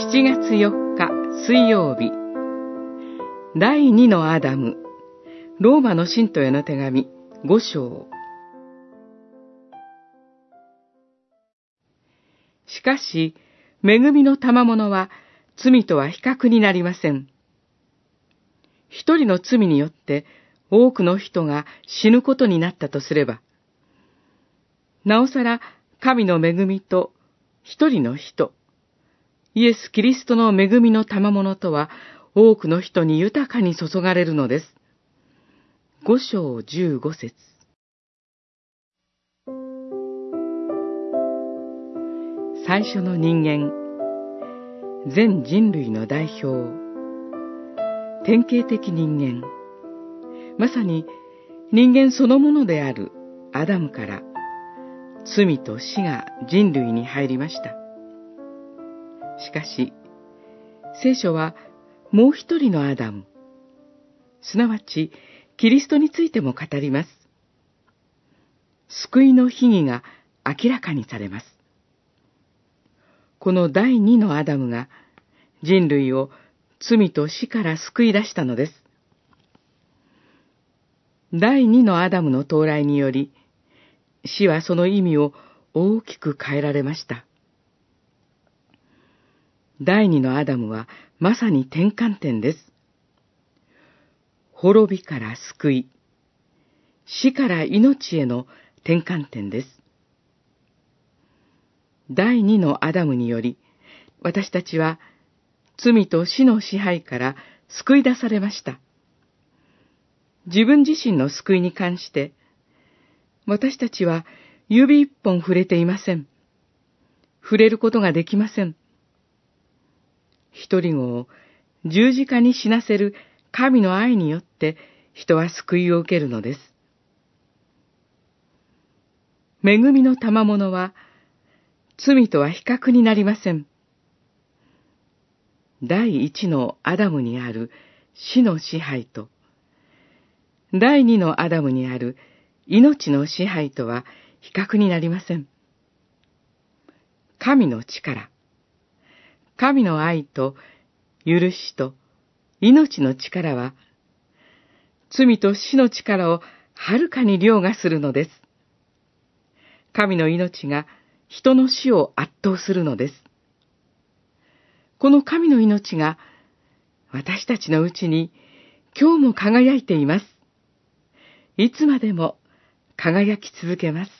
7月4日水曜日第2のアダムローマの信徒への手紙5章しかし、恵みの賜物は罪とは比較になりません。一人の罪によって多くの人が死ぬことになったとすれば、なおさら神の恵みと一人の人、イエス・キリストの恵みの賜物とは多くの人に豊かに注がれるのです。五章十五節最初の人間、全人類の代表、典型的人間、まさに人間そのものであるアダムから罪と死が人類に入りました。しかし、聖書はもう一人のアダム、すなわちキリストについても語ります。救いの秘義が明らかにされます。この第二のアダムが人類を罪と死から救い出したのです。第二のアダムの到来により、死はその意味を大きく変えられました。第二のアダムはまさに転換点です。滅びから救い、死から命への転換点です。第二のアダムにより、私たちは罪と死の支配から救い出されました。自分自身の救いに関して、私たちは指一本触れていません。触れることができません。一人子を十字架に死なせる神の愛によって人は救いを受けるのです。恵みの賜物は罪とは比較になりません。第一のアダムにある死の支配と、第二のアダムにある命の支配とは比較になりません。神の力、神の愛と許しと命の力は、罪と死の力をはるかに凌駕するのです。神の命が人の死を圧倒するのです。この神の命が私たちのうちに今日も輝いています。いつまでも輝き続けます。